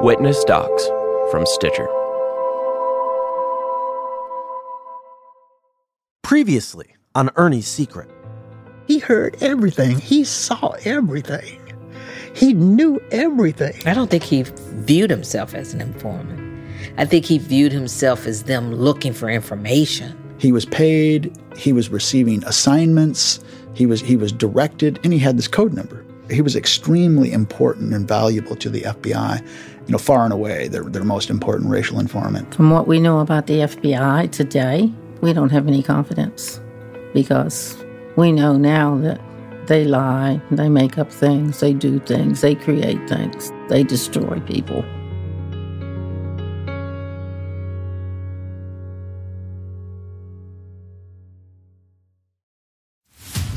Witness Docs from Stitcher. Previously on Ernie's Secret. He heard everything. He saw everything. He knew everything. I don't think he viewed himself as an informant. I think he viewed himself as them looking for information. He was paid, he was receiving assignments, he was he was directed, and he had this code number. He was extremely important and valuable to the FBI, you know, far and away their, their most important racial informant. From what we know about the FBI today, we don't have any confidence because we know now that they lie, they make up things, they do things, they create things, they destroy people.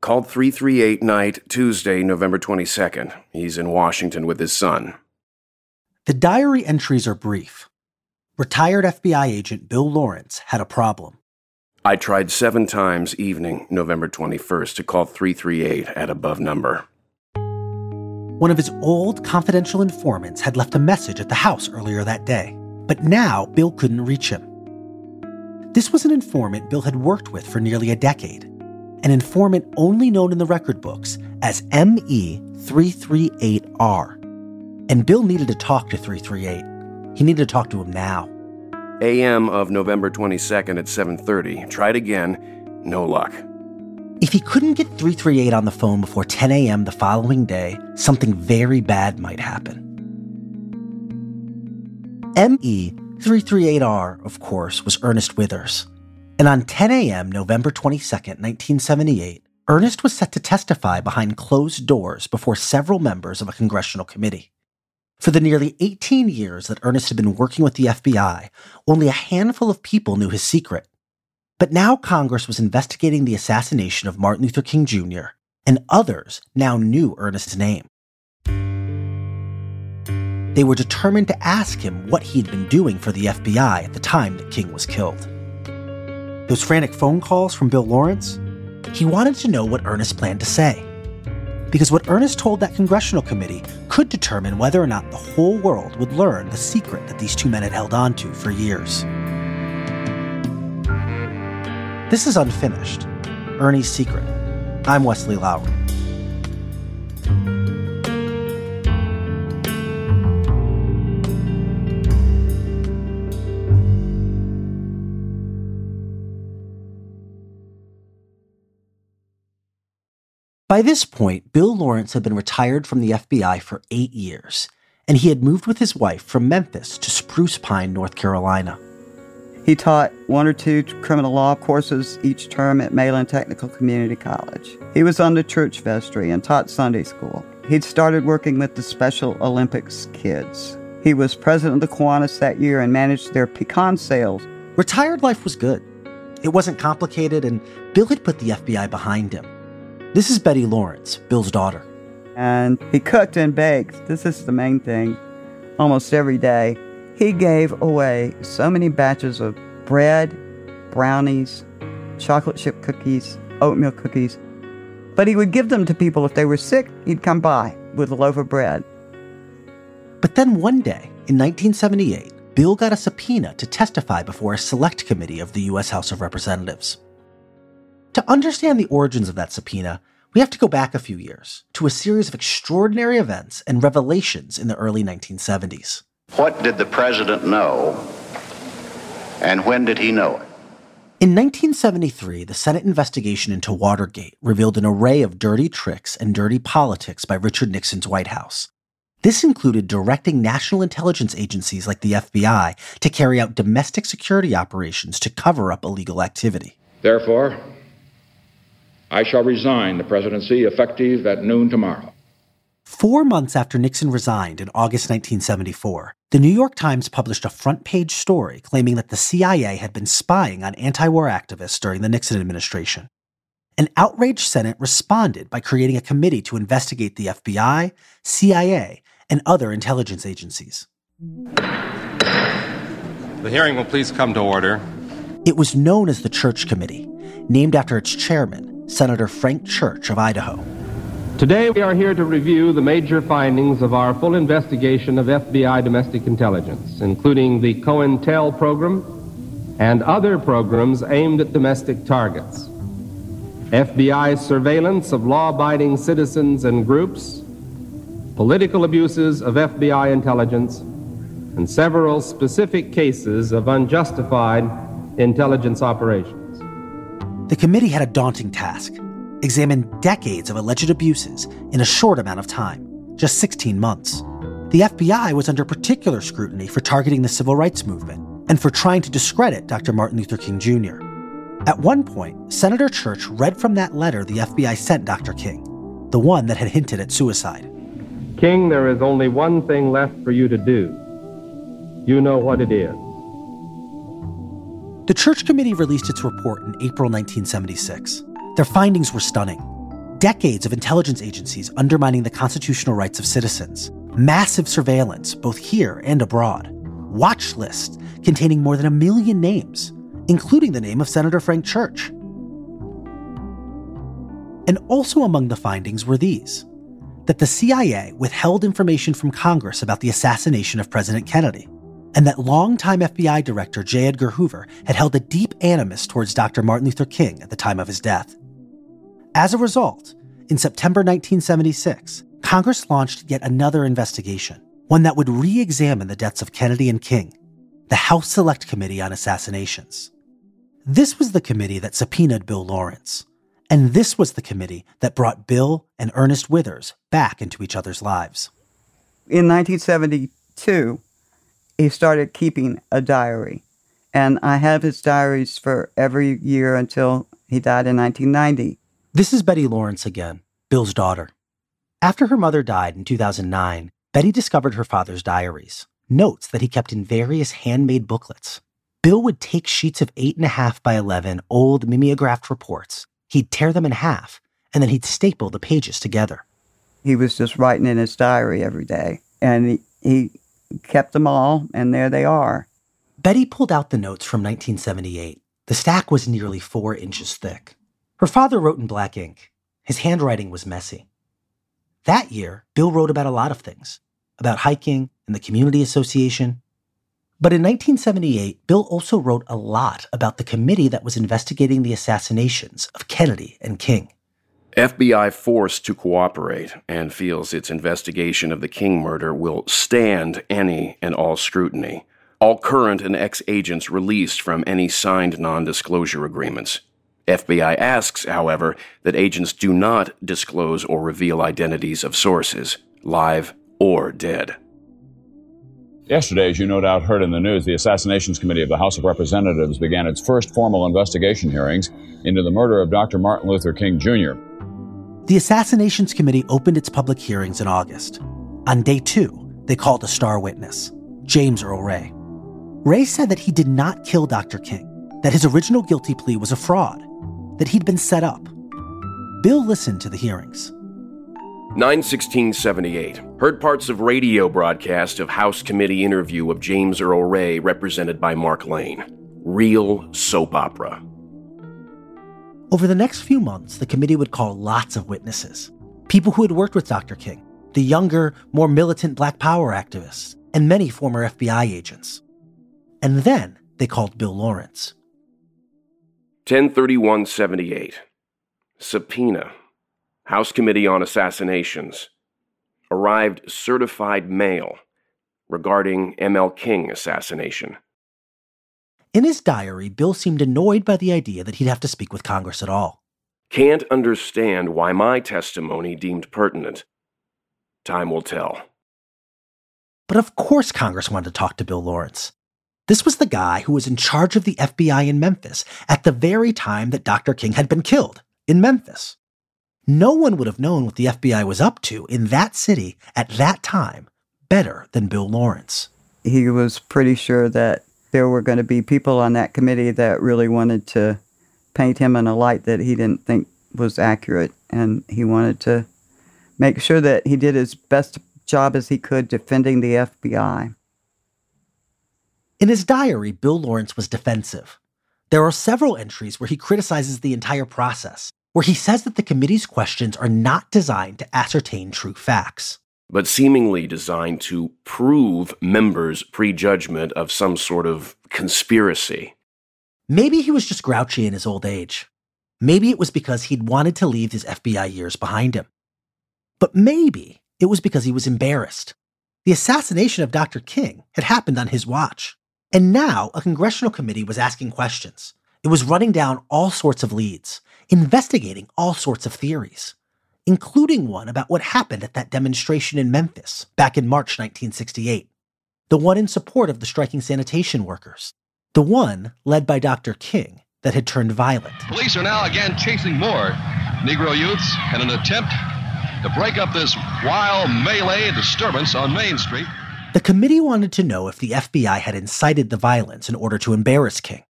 Called 338 night, Tuesday, November 22nd. He's in Washington with his son. The diary entries are brief. Retired FBI agent Bill Lawrence had a problem. I tried seven times evening, November 21st, to call 338 at above number. One of his old confidential informants had left a message at the house earlier that day, but now Bill couldn't reach him. This was an informant Bill had worked with for nearly a decade, an informant only known in the record books as ME338R. And Bill needed to talk to 338. He needed to talk to him now. AM of November 22nd at 7:30. Tried again, no luck. If he couldn't get 338 on the phone before 10 a.m. the following day, something very bad might happen. ME338R, of course, was Ernest Withers. And on 10 a.m., November 22, 1978, Ernest was set to testify behind closed doors before several members of a congressional committee. For the nearly 18 years that Ernest had been working with the FBI, only a handful of people knew his secret. But now Congress was investigating the assassination of Martin Luther King Jr., and others now knew Ernest's name. They were determined to ask him what he'd been doing for the FBI at the time that King was killed. Those frantic phone calls from Bill Lawrence? He wanted to know what Ernest planned to say. Because what Ernest told that congressional committee could determine whether or not the whole world would learn the secret that these two men had held on to for years. This is Unfinished Ernie's Secret. I'm Wesley Lowery. By this point, Bill Lawrence had been retired from the FBI for eight years, and he had moved with his wife from Memphis to Spruce Pine, North Carolina. He taught one or two criminal law courses each term at Mayland Technical Community College. He was on the church vestry and taught Sunday school. He'd started working with the Special Olympics kids. He was president of the Kiwanis that year and managed their pecan sales. Retired life was good. It wasn't complicated, and Bill had put the FBI behind him. This is Betty Lawrence, Bill's daughter. And he cooked and baked. This is the main thing almost every day. He gave away so many batches of bread, brownies, chocolate chip cookies, oatmeal cookies. But he would give them to people if they were sick, he'd come by with a loaf of bread. But then one day, in 1978, Bill got a subpoena to testify before a select committee of the U.S. House of Representatives. To understand the origins of that subpoena, we have to go back a few years to a series of extraordinary events and revelations in the early 1970s. What did the president know, and when did he know it? In 1973, the Senate investigation into Watergate revealed an array of dirty tricks and dirty politics by Richard Nixon's White House. This included directing national intelligence agencies like the FBI to carry out domestic security operations to cover up illegal activity. Therefore, I shall resign the presidency effective at noon tomorrow. Four months after Nixon resigned in August 1974, the New York Times published a front page story claiming that the CIA had been spying on anti war activists during the Nixon administration. An outraged Senate responded by creating a committee to investigate the FBI, CIA, and other intelligence agencies. The hearing will please come to order. It was known as the Church Committee, named after its chairman, Senator Frank Church of Idaho. Today, we are here to review the major findings of our full investigation of FBI domestic intelligence, including the COINTEL program and other programs aimed at domestic targets. FBI surveillance of law abiding citizens and groups, political abuses of FBI intelligence, and several specific cases of unjustified intelligence operations. The committee had a daunting task examine decades of alleged abuses in a short amount of time, just 16 months. The FBI was under particular scrutiny for targeting the civil rights movement and for trying to discredit Dr. Martin Luther King Jr. At one point, Senator Church read from that letter the FBI sent Dr. King, the one that had hinted at suicide. King, there is only one thing left for you to do. You know what it is. The Church Committee released its report in April 1976. Their findings were stunning. Decades of intelligence agencies undermining the constitutional rights of citizens, massive surveillance, both here and abroad, watch lists containing more than a million names, including the name of Senator Frank Church. And also among the findings were these that the CIA withheld information from Congress about the assassination of President Kennedy, and that longtime FBI Director J. Edgar Hoover had held a deep animus towards Dr. Martin Luther King at the time of his death. As a result, in September 1976, Congress launched yet another investigation, one that would re examine the deaths of Kennedy and King, the House Select Committee on Assassinations. This was the committee that subpoenaed Bill Lawrence, and this was the committee that brought Bill and Ernest Withers back into each other's lives. In 1972, he started keeping a diary, and I have his diaries for every year until he died in 1990. This is Betty Lawrence again, Bill's daughter. After her mother died in 2009, Betty discovered her father's diaries, notes that he kept in various handmade booklets. Bill would take sheets of 8.5 by 11 old mimeographed reports, he'd tear them in half, and then he'd staple the pages together. He was just writing in his diary every day, and he, he kept them all, and there they are. Betty pulled out the notes from 1978. The stack was nearly four inches thick. Her father wrote in black ink. His handwriting was messy. That year, Bill wrote about a lot of things about hiking and the community association. But in 1978, Bill also wrote a lot about the committee that was investigating the assassinations of Kennedy and King. FBI forced to cooperate and feels its investigation of the King murder will stand any and all scrutiny. All current and ex agents released from any signed non disclosure agreements. FBI asks, however, that agents do not disclose or reveal identities of sources, live or dead. Yesterday, as you no doubt heard in the news, the Assassinations Committee of the House of Representatives began its first formal investigation hearings into the murder of Dr. Martin Luther King Jr. The Assassinations Committee opened its public hearings in August. On day two, they called a star witness, James Earl Ray. Ray said that he did not kill Dr. King, that his original guilty plea was a fraud, that he'd been set up. Bill listened to the hearings. 91678. Heard parts of radio broadcast of House Committee interview of James Earl Ray represented by Mark Lane. Real soap opera. Over the next few months, the committee would call lots of witnesses people who had worked with Dr. King, the younger, more militant Black Power activists, and many former FBI agents. And then they called Bill Lawrence. 103178. Subpoena. House Committee on Assassinations. Arrived certified mail. regarding ML King assassination. In his diary, Bill seemed annoyed by the idea that he'd have to speak with Congress at all. Can't understand why my testimony deemed pertinent. Time will tell. But of course, Congress wanted to talk to Bill Lawrence. This was the guy who was in charge of the FBI in Memphis at the very time that Dr. King had been killed in Memphis. No one would have known what the FBI was up to in that city at that time better than Bill Lawrence. He was pretty sure that there were going to be people on that committee that really wanted to paint him in a light that he didn't think was accurate. And he wanted to make sure that he did his best job as he could defending the FBI. In his diary, Bill Lawrence was defensive. There are several entries where he criticizes the entire process, where he says that the committee's questions are not designed to ascertain true facts. But seemingly designed to prove members' prejudgment of some sort of conspiracy. Maybe he was just grouchy in his old age. Maybe it was because he'd wanted to leave his FBI years behind him. But maybe it was because he was embarrassed. The assassination of Dr. King had happened on his watch. And now a congressional committee was asking questions. It was running down all sorts of leads, investigating all sorts of theories, including one about what happened at that demonstration in Memphis back in March 1968, the one in support of the striking sanitation workers, the one led by Dr. King that had turned violent. Police are now again chasing more Negro youths in an attempt to break up this wild melee disturbance on Main Street. The committee wanted to know if the FBI had incited the violence in order to embarrass King.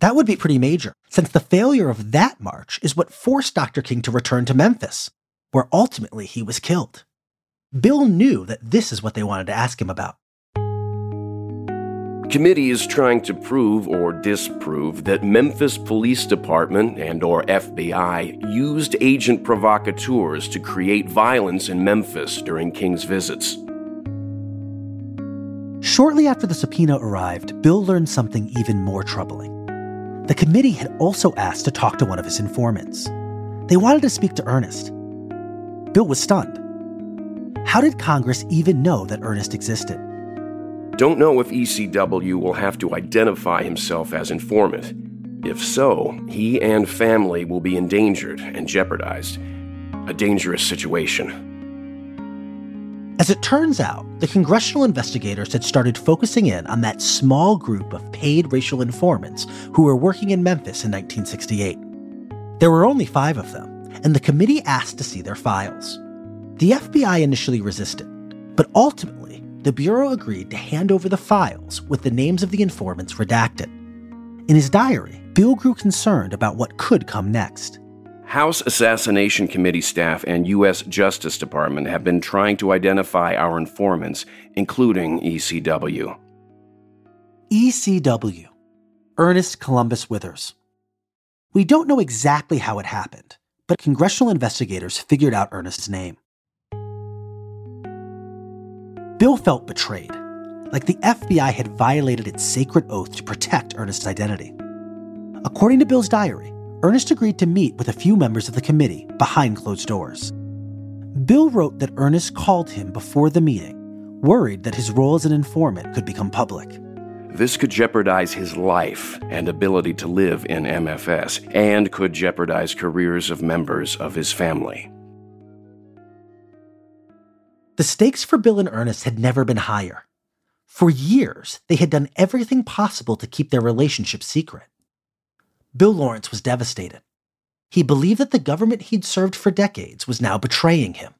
That would be pretty major, since the failure of that march is what forced Dr. King to return to Memphis, where ultimately he was killed. Bill knew that this is what they wanted to ask him about. Committee is trying to prove or disprove that Memphis Police Department and or FBI used agent provocateurs to create violence in Memphis during King's visits. Shortly after the subpoena arrived, Bill learned something even more troubling. The committee had also asked to talk to one of his informants. They wanted to speak to Ernest. Bill was stunned. How did Congress even know that Ernest existed? Don't know if ECW will have to identify himself as informant. If so, he and family will be endangered and jeopardized. A dangerous situation. As it turns out, the congressional investigators had started focusing in on that small group of paid racial informants who were working in Memphis in 1968. There were only five of them, and the committee asked to see their files. The FBI initially resisted, but ultimately, the Bureau agreed to hand over the files with the names of the informants redacted. In his diary, Bill grew concerned about what could come next. House Assassination Committee staff and U.S. Justice Department have been trying to identify our informants, including ECW. ECW Ernest Columbus Withers. We don't know exactly how it happened, but congressional investigators figured out Ernest's name. Bill felt betrayed, like the FBI had violated its sacred oath to protect Ernest's identity. According to Bill's diary, Ernest agreed to meet with a few members of the committee behind closed doors. Bill wrote that Ernest called him before the meeting, worried that his role as an informant could become public. This could jeopardize his life and ability to live in MFS, and could jeopardize careers of members of his family. The stakes for Bill and Ernest had never been higher. For years, they had done everything possible to keep their relationship secret. Bill Lawrence was devastated. He believed that the government he'd served for decades was now betraying him.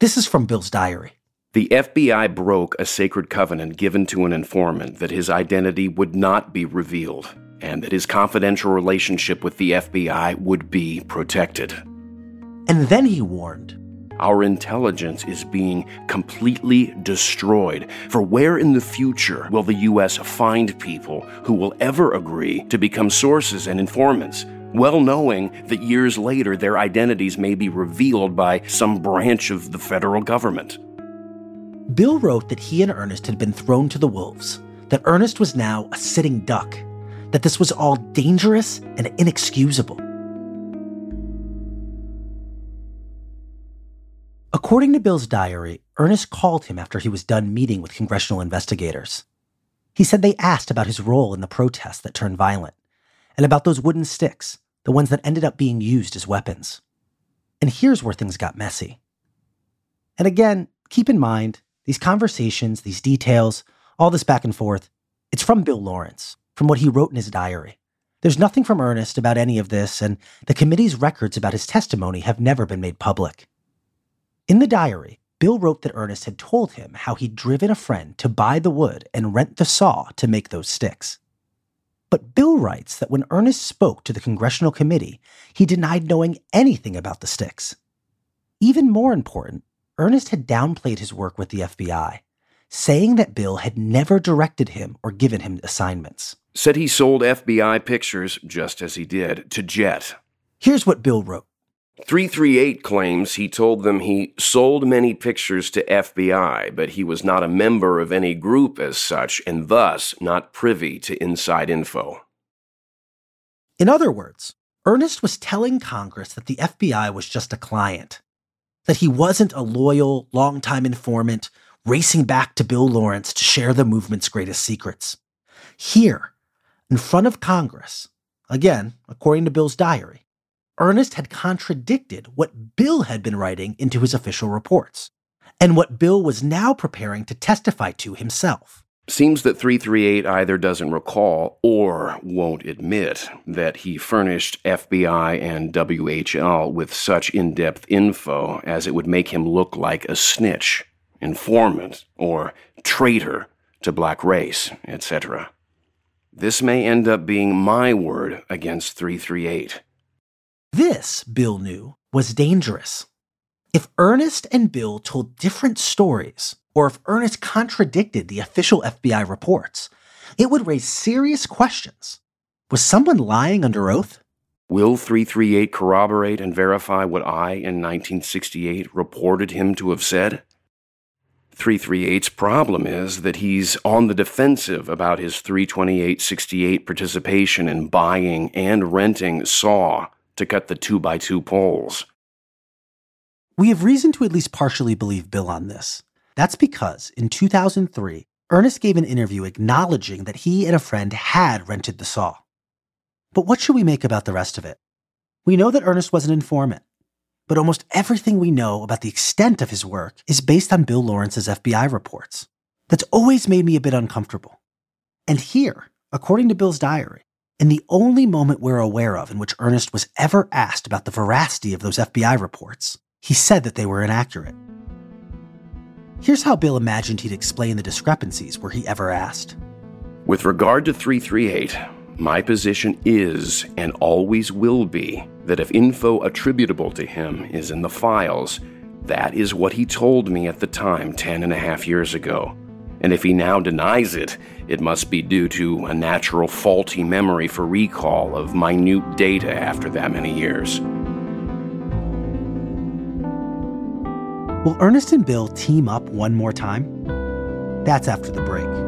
This is from Bill's diary. The FBI broke a sacred covenant given to an informant that his identity would not be revealed and that his confidential relationship with the FBI would be protected. And then he warned Our intelligence is being completely destroyed. For where in the future will the U.S. find people who will ever agree to become sources and informants? well knowing that years later their identities may be revealed by some branch of the federal government. Bill wrote that he and Ernest had been thrown to the wolves, that Ernest was now a sitting duck, that this was all dangerous and inexcusable. According to Bill's diary, Ernest called him after he was done meeting with congressional investigators. He said they asked about his role in the protests that turned violent and about those wooden sticks, the ones that ended up being used as weapons. And here's where things got messy. And again, keep in mind, these conversations, these details, all this back and forth, it's from Bill Lawrence, from what he wrote in his diary. There's nothing from Ernest about any of this, and the committee's records about his testimony have never been made public. In the diary, Bill wrote that Ernest had told him how he'd driven a friend to buy the wood and rent the saw to make those sticks. But Bill writes that when Ernest spoke to the congressional committee, he denied knowing anything about the sticks. Even more important, Ernest had downplayed his work with the FBI, saying that Bill had never directed him or given him assignments. Said he sold FBI pictures, just as he did, to Jet. Here's what Bill wrote 338 claims he told them he sold many pictures to FBI, but he was not a member of any group as such, and thus not privy to inside info. In other words, Ernest was telling Congress that the FBI was just a client, that he wasn't a loyal, longtime informant racing back to Bill Lawrence to share the movement's greatest secrets. Here, in front of Congress, again, according to Bill's diary, Ernest had contradicted what Bill had been writing into his official reports, and what Bill was now preparing to testify to himself. Seems that 338 either doesn't recall or won't admit that he furnished FBI and WHL with such in depth info as it would make him look like a snitch, informant, or traitor to black race, etc. This may end up being my word against 338. This, Bill knew, was dangerous. If Ernest and Bill told different stories, or if Ernest contradicted the official FBI reports, it would raise serious questions. Was someone lying under oath? Will 338 corroborate and verify what I, in 1968, reported him to have said? 338's problem is that he's on the defensive about his 32868 participation in buying and renting saw to cut the 2x2 poles. We have reason to at least partially believe Bill on this. That's because in 2003, Ernest gave an interview acknowledging that he and a friend had rented the saw. But what should we make about the rest of it? We know that Ernest was an informant, but almost everything we know about the extent of his work is based on Bill Lawrence's FBI reports. That's always made me a bit uncomfortable. And here, according to Bill's diary, in the only moment we're aware of in which Ernest was ever asked about the veracity of those FBI reports, he said that they were inaccurate. Here's how Bill imagined he'd explain the discrepancies were he ever asked. With regard to 338, my position is and always will be that if info attributable to him is in the files, that is what he told me at the time ten and a half years ago. And if he now denies it, it must be due to a natural faulty memory for recall of minute data after that many years. Will Ernest and Bill team up one more time? That's after the break.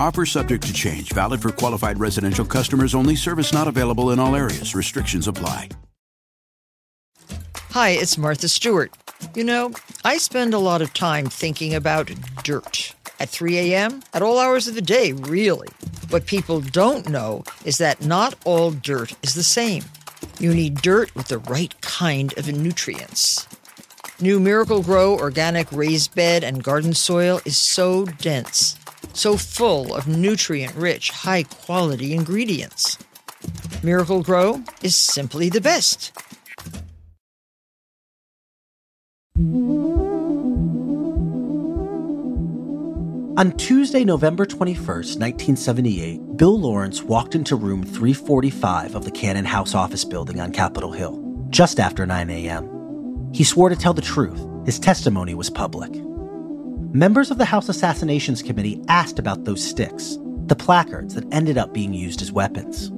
Offer subject to change, valid for qualified residential customers only, service not available in all areas. Restrictions apply. Hi, it's Martha Stewart. You know, I spend a lot of time thinking about dirt. At 3 a.m., at all hours of the day, really. What people don't know is that not all dirt is the same. You need dirt with the right kind of nutrients. New Miracle-Gro organic raised bed and garden soil is so dense, so full of nutrient rich, high quality ingredients. Miracle-Gro is simply the best. On Tuesday, November 21st, 1978, Bill Lawrence walked into room 345 of the Cannon House office building on Capitol Hill, just after 9 a.m. He swore to tell the truth. His testimony was public. Members of the House Assassinations Committee asked about those sticks, the placards that ended up being used as weapons.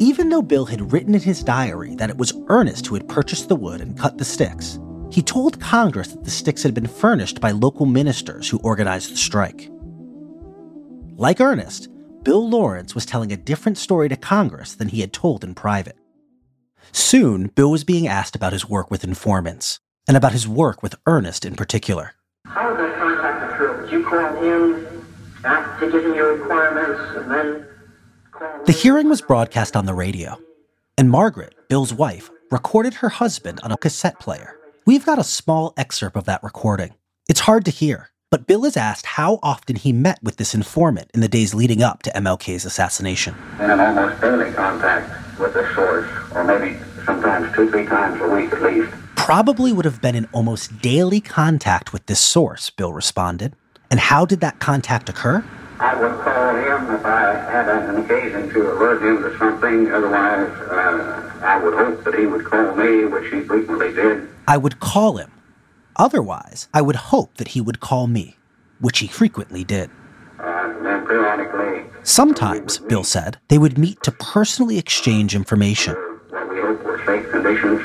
Even though Bill had written in his diary that it was Ernest who had purchased the wood and cut the sticks, he told Congress that the sticks had been furnished by local ministers who organized the strike. Like Ernest, Bill Lawrence was telling a different story to Congress than he had told in private. Soon, Bill was being asked about his work with informants, and about his work with Ernest in particular. How that contact occur? Did you call him, ask to give him your requirements, and then The hearing was broadcast on the radio, and Margaret, Bill's wife, recorded her husband on a cassette player. We've got a small excerpt of that recording. It's hard to hear, but Bill is asked how often he met with this informant in the days leading up to MLK's assassination. in an almost daily contact with the source, or maybe sometimes two, three times a week at least. Probably would have been in almost daily contact with this source, Bill responded. And how did that contact occur? I would call him if I had an occasion to alert him to something. Otherwise, uh, I would hope that he would call me, which he frequently did. I would call him. Otherwise, I would hope that he would call me, which he frequently did. Uh, and then periodically, Sometimes, Bill said, they would meet to personally exchange information. what we hope were safe conditions,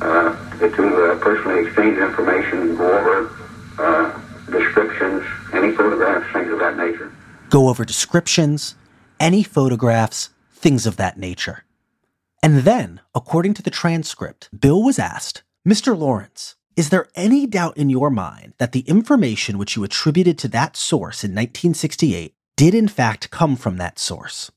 uh, to uh, personally exchange information, go over uh, descriptions, any photographs, things of that nature. go over descriptions, any photographs, things of that nature. And then, according to the transcript, Bill was asked, Mr. Lawrence, is there any doubt in your mind that the information which you attributed to that source in 1968 did in fact come from that source?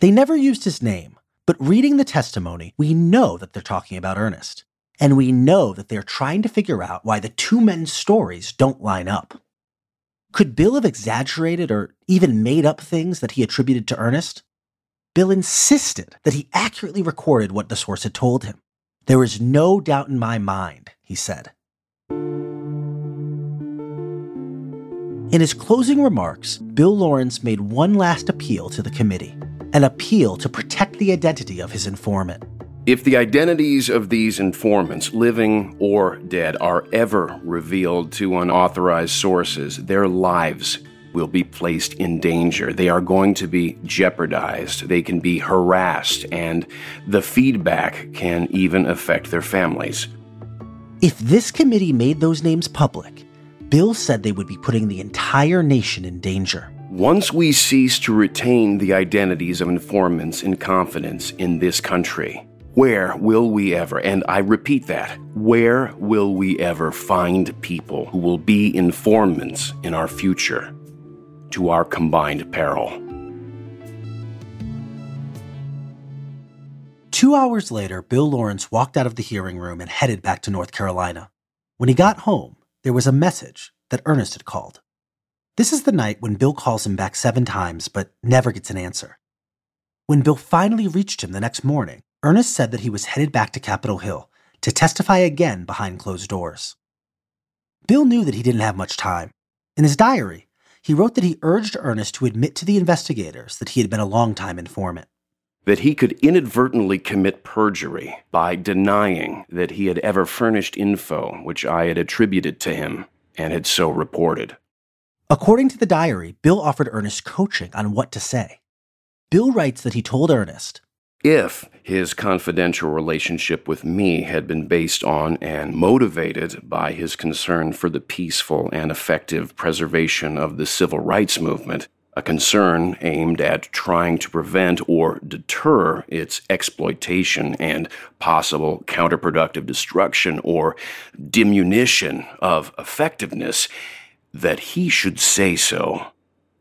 They never used his name, but reading the testimony, we know that they're talking about Ernest. And we know that they're trying to figure out why the two men's stories don't line up. Could Bill have exaggerated or even made up things that he attributed to Ernest? Bill insisted that he accurately recorded what the source had told him. There is no doubt in my mind, he said. In his closing remarks, Bill Lawrence made one last appeal to the committee an appeal to protect the identity of his informant. If the identities of these informants, living or dead, are ever revealed to unauthorized sources, their lives will be placed in danger. They are going to be jeopardized. They can be harassed, and the feedback can even affect their families. If this committee made those names public, Bill said they would be putting the entire nation in danger. Once we cease to retain the identities of informants in confidence in this country, where will we ever, and I repeat that, where will we ever find people who will be informants in our future to our combined peril? Two hours later, Bill Lawrence walked out of the hearing room and headed back to North Carolina. When he got home, there was a message that Ernest had called. This is the night when Bill calls him back seven times but never gets an answer. When Bill finally reached him the next morning, Ernest said that he was headed back to Capitol Hill to testify again behind closed doors. Bill knew that he didn't have much time. In his diary, he wrote that he urged Ernest to admit to the investigators that he had been a longtime informant. That he could inadvertently commit perjury by denying that he had ever furnished info which I had attributed to him and had so reported. According to the diary, Bill offered Ernest coaching on what to say. Bill writes that he told Ernest, If his confidential relationship with me had been based on and motivated by his concern for the peaceful and effective preservation of the civil rights movement, a concern aimed at trying to prevent or deter its exploitation and possible counterproductive destruction or diminution of effectiveness, that he should say so.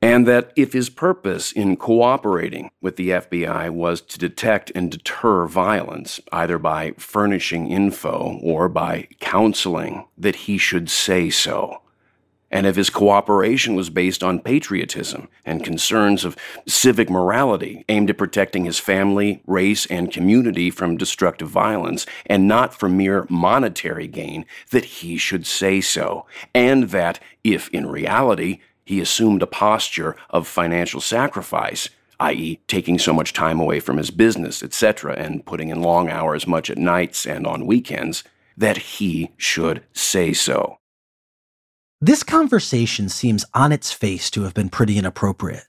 And that if his purpose in cooperating with the FBI was to detect and deter violence, either by furnishing info or by counseling, that he should say so. And if his cooperation was based on patriotism and concerns of civic morality aimed at protecting his family, race, and community from destructive violence, and not for mere monetary gain, that he should say so, and that if in reality he assumed a posture of financial sacrifice, i.e., taking so much time away from his business, etc., and putting in long hours much at nights and on weekends, that he should say so. This conversation seems on its face to have been pretty inappropriate.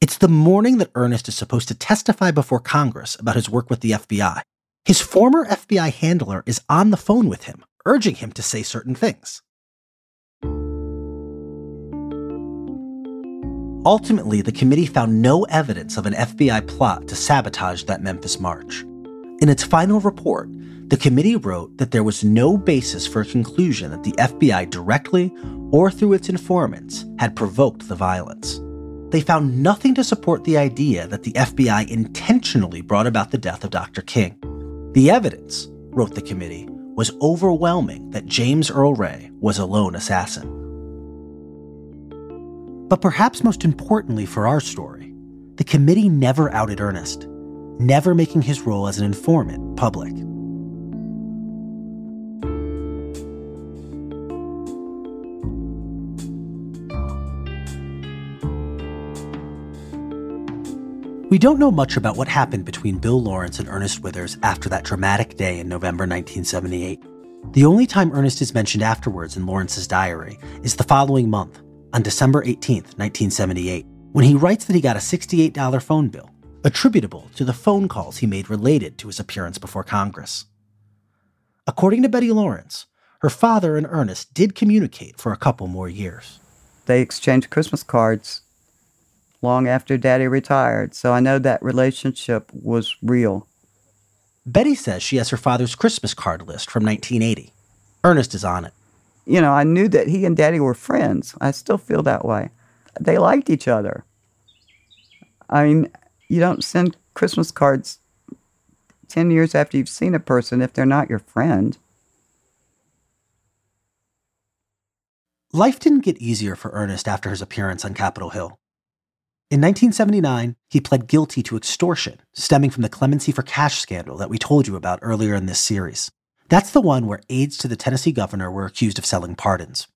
It's the morning that Ernest is supposed to testify before Congress about his work with the FBI. His former FBI handler is on the phone with him, urging him to say certain things. Ultimately, the committee found no evidence of an FBI plot to sabotage that Memphis march. In its final report, the committee wrote that there was no basis for a conclusion that the FBI directly or through its informants had provoked the violence. They found nothing to support the idea that the FBI intentionally brought about the death of Dr. King. The evidence, wrote the committee, was overwhelming that James Earl Ray was a lone assassin. But perhaps most importantly for our story, the committee never outed Ernest, never making his role as an informant public. We don't know much about what happened between Bill Lawrence and Ernest Withers after that dramatic day in November 1978. The only time Ernest is mentioned afterwards in Lawrence's diary is the following month, on December 18, 1978, when he writes that he got a $68 phone bill, attributable to the phone calls he made related to his appearance before Congress. According to Betty Lawrence, her father and Ernest did communicate for a couple more years. They exchanged Christmas cards long after daddy retired. So I know that relationship was real. Betty says she has her father's Christmas card list from 1980. Ernest is on it. You know, I knew that he and daddy were friends. I still feel that way. They liked each other. I mean, you don't send Christmas cards 10 years after you've seen a person if they're not your friend. Life didn't get easier for Ernest after his appearance on Capitol Hill. In 1979, he pled guilty to extortion stemming from the clemency for cash scandal that we told you about earlier in this series. That's the one where aides to the Tennessee governor were accused of selling pardons.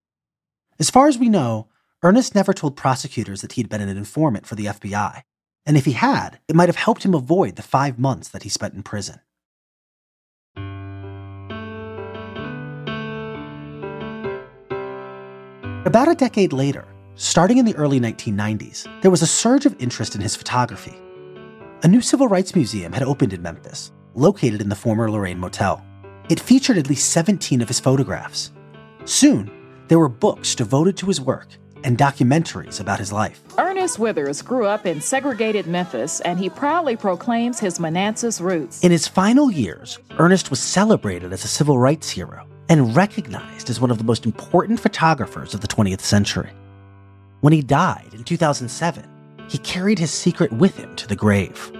As far as we know, Ernest never told prosecutors that he'd been an informant for the FBI, and if he had, it might have helped him avoid the five months that he spent in prison. About a decade later, Starting in the early 1990s, there was a surge of interest in his photography. A new civil rights museum had opened in Memphis, located in the former Lorraine Motel. It featured at least 17 of his photographs. Soon, there were books devoted to his work and documentaries about his life. Ernest Withers grew up in segregated Memphis, and he proudly proclaims his Manassas roots. In his final years, Ernest was celebrated as a civil rights hero and recognized as one of the most important photographers of the 20th century. When he died in 2007, he carried his secret with him to the grave.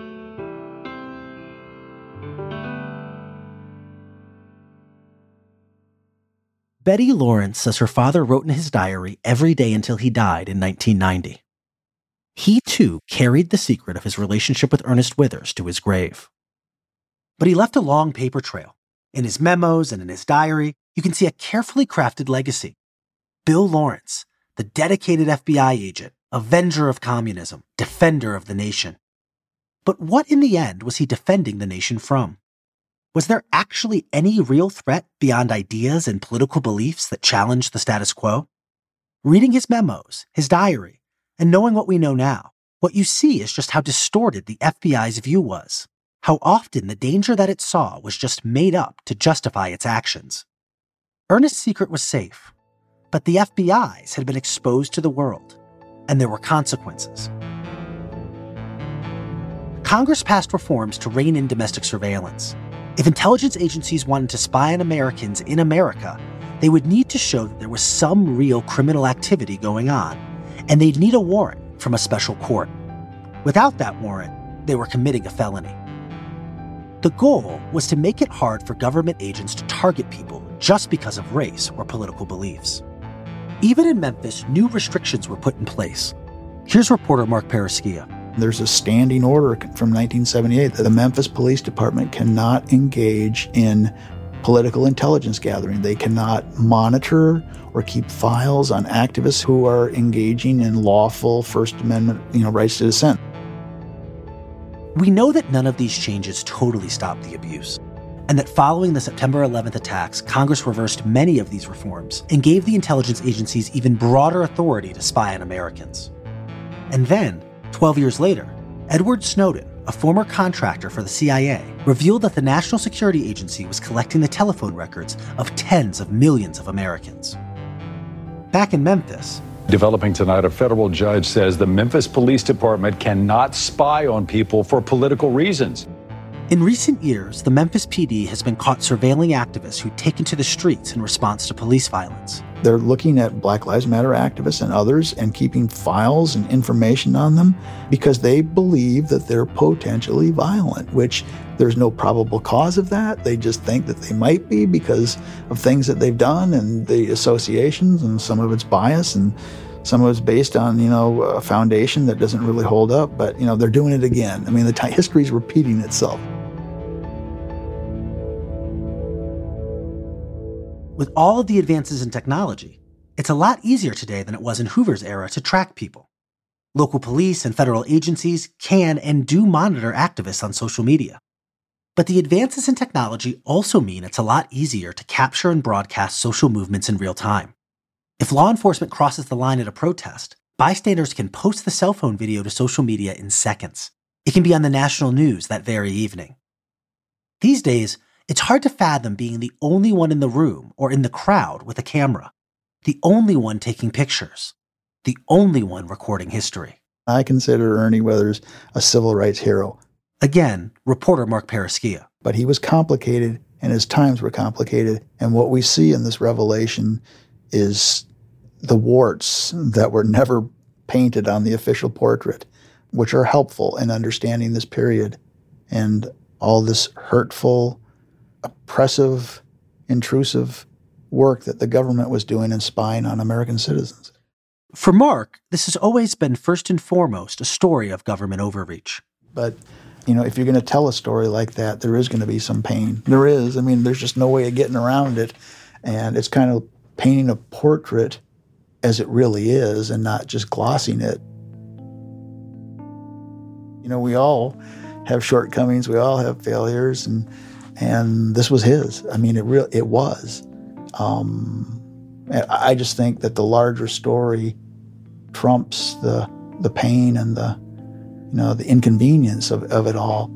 Betty Lawrence says her father wrote in his diary every day until he died in 1990. He too carried the secret of his relationship with Ernest Withers to his grave. But he left a long paper trail. In his memos and in his diary, you can see a carefully crafted legacy. Bill Lawrence, the dedicated FBI agent, avenger of communism, defender of the nation. But what in the end was he defending the nation from? Was there actually any real threat beyond ideas and political beliefs that challenged the status quo? Reading his memos, his diary, and knowing what we know now, what you see is just how distorted the FBI's view was, how often the danger that it saw was just made up to justify its actions. Ernest's secret was safe, but the FBI's had been exposed to the world, and there were consequences. Congress passed reforms to rein in domestic surveillance. If intelligence agencies wanted to spy on Americans in America, they would need to show that there was some real criminal activity going on, and they'd need a warrant from a special court. Without that warrant, they were committing a felony. The goal was to make it hard for government agents to target people just because of race or political beliefs. Even in Memphis, new restrictions were put in place. Here's reporter Marc Perrusquia. There's a standing order from 1978 that the Memphis Police Department cannot engage in political intelligence gathering. They cannot monitor or keep files on activists who are engaging in lawful First Amendment, you know, rights to dissent. We know that none of these changes totally stopped the abuse, and that following the September 11th attacks, Congress reversed many of these reforms and gave the intelligence agencies even broader authority to spy on Americans. And then, 12 years later, Edward Snowden, a former contractor for the CIA, revealed that the National Security Agency was collecting the telephone records of tens of millions of Americans. Back in Memphis, Developing tonight, a federal judge says the Memphis Police Department cannot spy on people for political reasons. In recent years, the Memphis PD has been caught surveilling activists who'd taken to the streets in response to police violence. They're looking at Black Lives Matter activists and others and keeping files and information on them because they believe that they're potentially violent, which there's no probable cause of that. They just think that they might be because of things that they've done and the associations, and some of it's bias and some of it's based on, you know, a foundation that doesn't really hold up, but, you know, they're doing it again. I mean, the t- history is repeating itself. With all of the advances in technology, it's a lot easier today than it was in Hoover's era to track people. Local police and federal agencies can and do monitor activists on social media. But the advances in technology also mean it's a lot easier to capture and broadcast social movements in real time. If law enforcement crosses the line at a protest, bystanders can post the cell phone video to social media in seconds. It can be on the national news that very evening. These days, it's hard to fathom being the only one in the room or in the crowd with a camera, the only one taking pictures, the only one recording history. I consider Ernie Withers a civil rights hero. Again, reporter Marc Perrusquia. But he was complicated and his times were complicated. And what we see in this revelation is the warts that were never painted on the official portrait, which are helpful in understanding this period and all this hurtful, oppressive, intrusive work that the government was doing in spying on American citizens. For Marc, this has always been first and foremost a story of government overreach. But, you know, if you're going to tell a story like that, there is going to be some pain. There is. I mean, there's just no way of getting around it. And it's kind of painting a portrait as it really is and not just glossing it. You know, we all have shortcomings, we all have failures, and and this was his. I mean, it real it was. Um, I just think that the larger story trumps the the pain and the you know the inconvenience of, of it all.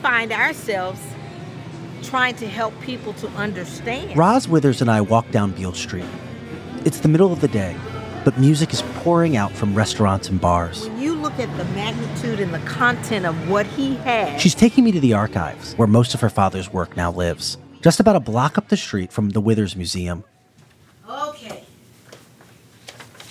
Find ourselves trying to help people to understand. Roz Withers and I walk down Beale Street. It's the middle of the day, but music is pouring out from restaurants and bars. When you look at the magnitude and the content of what he had, She's taking me to the archives, where most of her father's work now lives, just about a block up the street from the Withers Museum. Okay.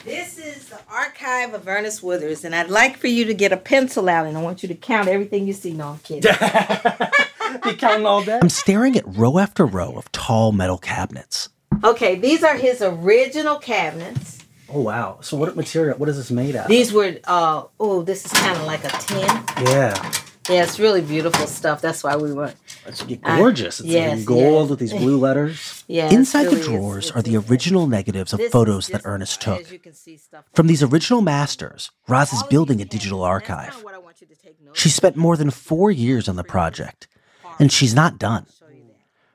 This is the archive of Ernest Withers, and I'd like for you to get a pencil out, and I want you to count everything you see. No, I'm kidding. Be counting all day. I'm staring at row after row of tall metal cabinets. okay, these are his original cabinets. Oh wow! So what material? What is this made out? of? These were, uh, oh, this is kind of like a tin. Yeah, Yeah, it's really beautiful stuff. That's why we were. it's gorgeous. It's yes, in gold yes. with these blue letters. Yeah, Inside it the really is. drawers are the original negatives of This is photos that Ernest took. From these original masters, Roz is building a digital archive. She spent more than four years on the project, and she's not done.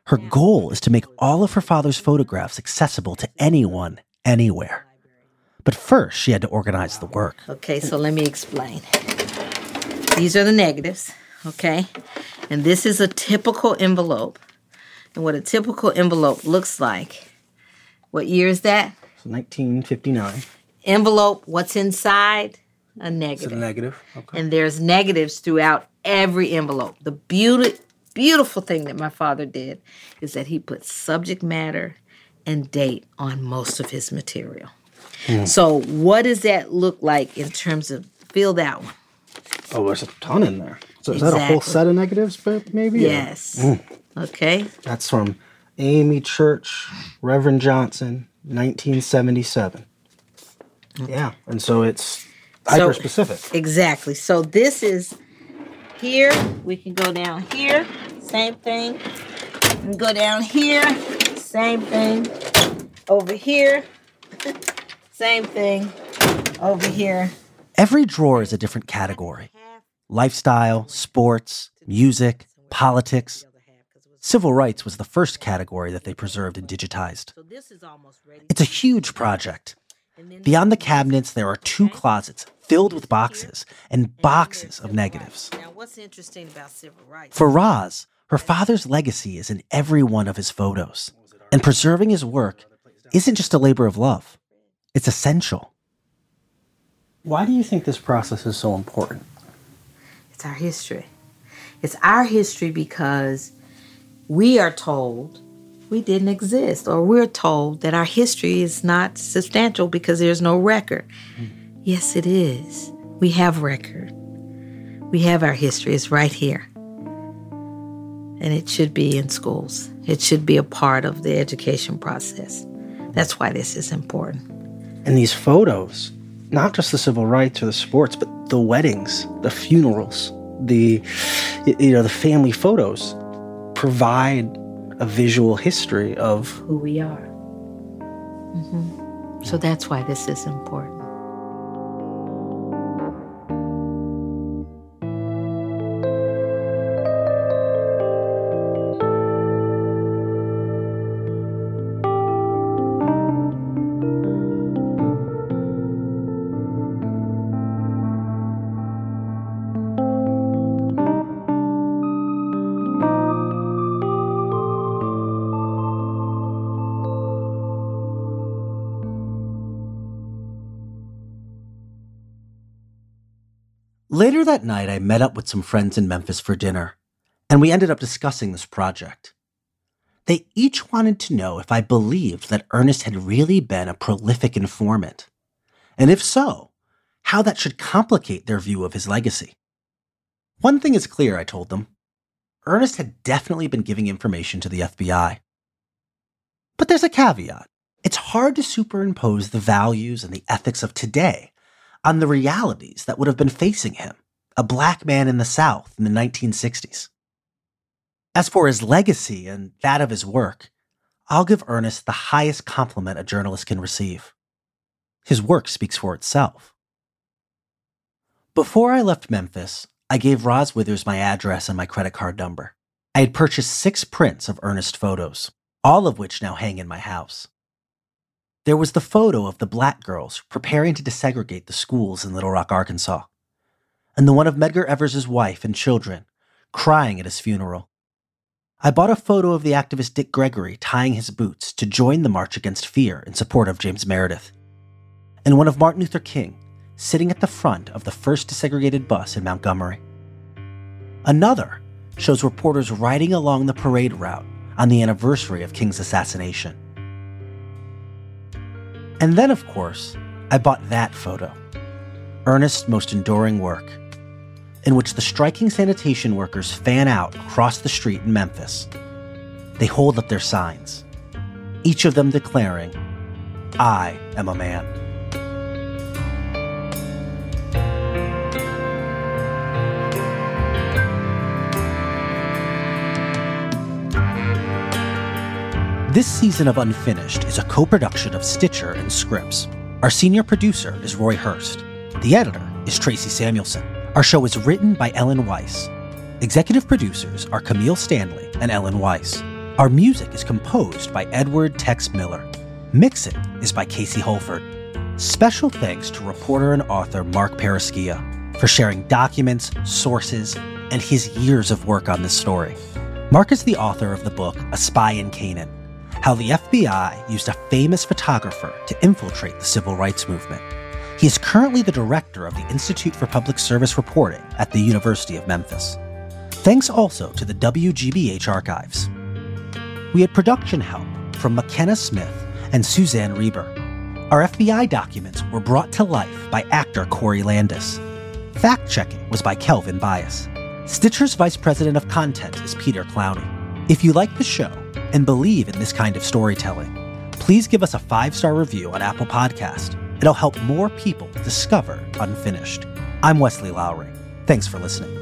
Her goal is to make all of her father's photographs accessible to anyone, anywhere. But first, she had to organize the work. Okay, so let me explain. These are the negatives, okay? And this is a typical envelope. And what a typical envelope looks like. What year is that? It's 1959. envelope, what's inside? A negative. it a negative? Okay. And there's negatives throughout every envelope. The beauty, beautiful thing that my father did is that he put subject matter and date on most of his material. Hmm. So, what does that look like in terms of fill that one? Oh, there's a ton in there. So is that a whole set of negatives, but maybe? or- Yes. Mm. Okay. That's from Amy Church, Reverend Johnson, 1977. Yeah, and so it's hyper specific. Exactly. So this is here. We can go down here. Same thing. We can go down here. Same thing. Over here. Same thing. Over here. Every drawer is a different category lifestyle, sports, music, politics. Civil rights was the first category that they preserved and digitized. It's a huge project. Beyond the cabinets, there are two closets filled with boxes and boxes of negatives. Now, what's interesting about civil rights? For Roz, her father's legacy is in every one of his photos. And preserving his work isn't just a labor of love, it's essential. Why do you think this process is so important? It's our history. It's our history because we are told we didn't exist, or we're told that our history is not substantial because there's no record. Hmm. Yes, it is. We have record. We have our history. It's right here. And it should be in schools. It should be a part of the education process. That's why this is important. And these photos, not just the civil rights or the sports, but the weddings, the funerals, the you know, the family photos provide a visual history of who we are. Mhm. So that's why this is important. Later that night, I met up with some friends in Memphis for dinner, and we ended up discussing this project. They each wanted to know if I believed that Ernest had really been a prolific informant, and if so, how that should complicate their view of his legacy. One thing is clear, I told them Ernest had definitely been giving information to the FBI. But there's a caveat it's hard to superimpose the values and the ethics of today on the realities that would have been facing him, a black man in the South in the 1960s. As for his legacy and that of his work, I'll give Ernest the highest compliment a journalist can receive. His work speaks for itself. Before I left Memphis, I gave Roz Withers my address and my credit card number. I had purchased six prints of Ernest photos, all of which now hang in my house. There was the photo of the black girls preparing to desegregate the schools in Little Rock, Arkansas, and the one of Medgar Evers' wife and children crying at his funeral. I bought a photo of the activist Dick Gregory tying his boots to join the March Against Fear in support of James Meredith, and one of Martin Luther King sitting at the front of the first desegregated bus in Montgomery. Another shows reporters riding along the parade route on the anniversary of King's assassination. And then, of course, I bought that photo Ernest's most enduring work, in which the striking sanitation workers fan out across the street in Memphis. They hold up their signs, each of them declaring, I am a man. This season of Unfinished is a co production of Stitcher and Scripps. Our senior producer is Roy Hurst. The editor is Tracy Samuelson. Our show is written by Ellen Weiss. Executive producers are Camille Stanley and Ellen Weiss. Our music is composed by Edward Tex Miller. Mixing is by Casey Holford. Special thanks to reporter and author Marc Perrusquia for sharing documents, sources, and his years of work on this story. Marc is the author of the book A Spy in Canaan how the FBI used a famous photographer to infiltrate the civil rights movement. He is currently the director of the Institute for Public Service Reporting at the University of Memphis. Thanks also to the WGBH archives. We had production help from McKenna Smith and Suzanne Reber. Our FBI documents were brought to life by actor Corey Landis. Fact checking was by Kelvin Bias. Stitcher's Vice President of Content is Peter Clowney. If you like the show and believe in this kind of storytelling, please give us a five star review on Apple Podcast. It'll help more people discover Unfinished. I'm Wesley Lowery. Thanks for listening.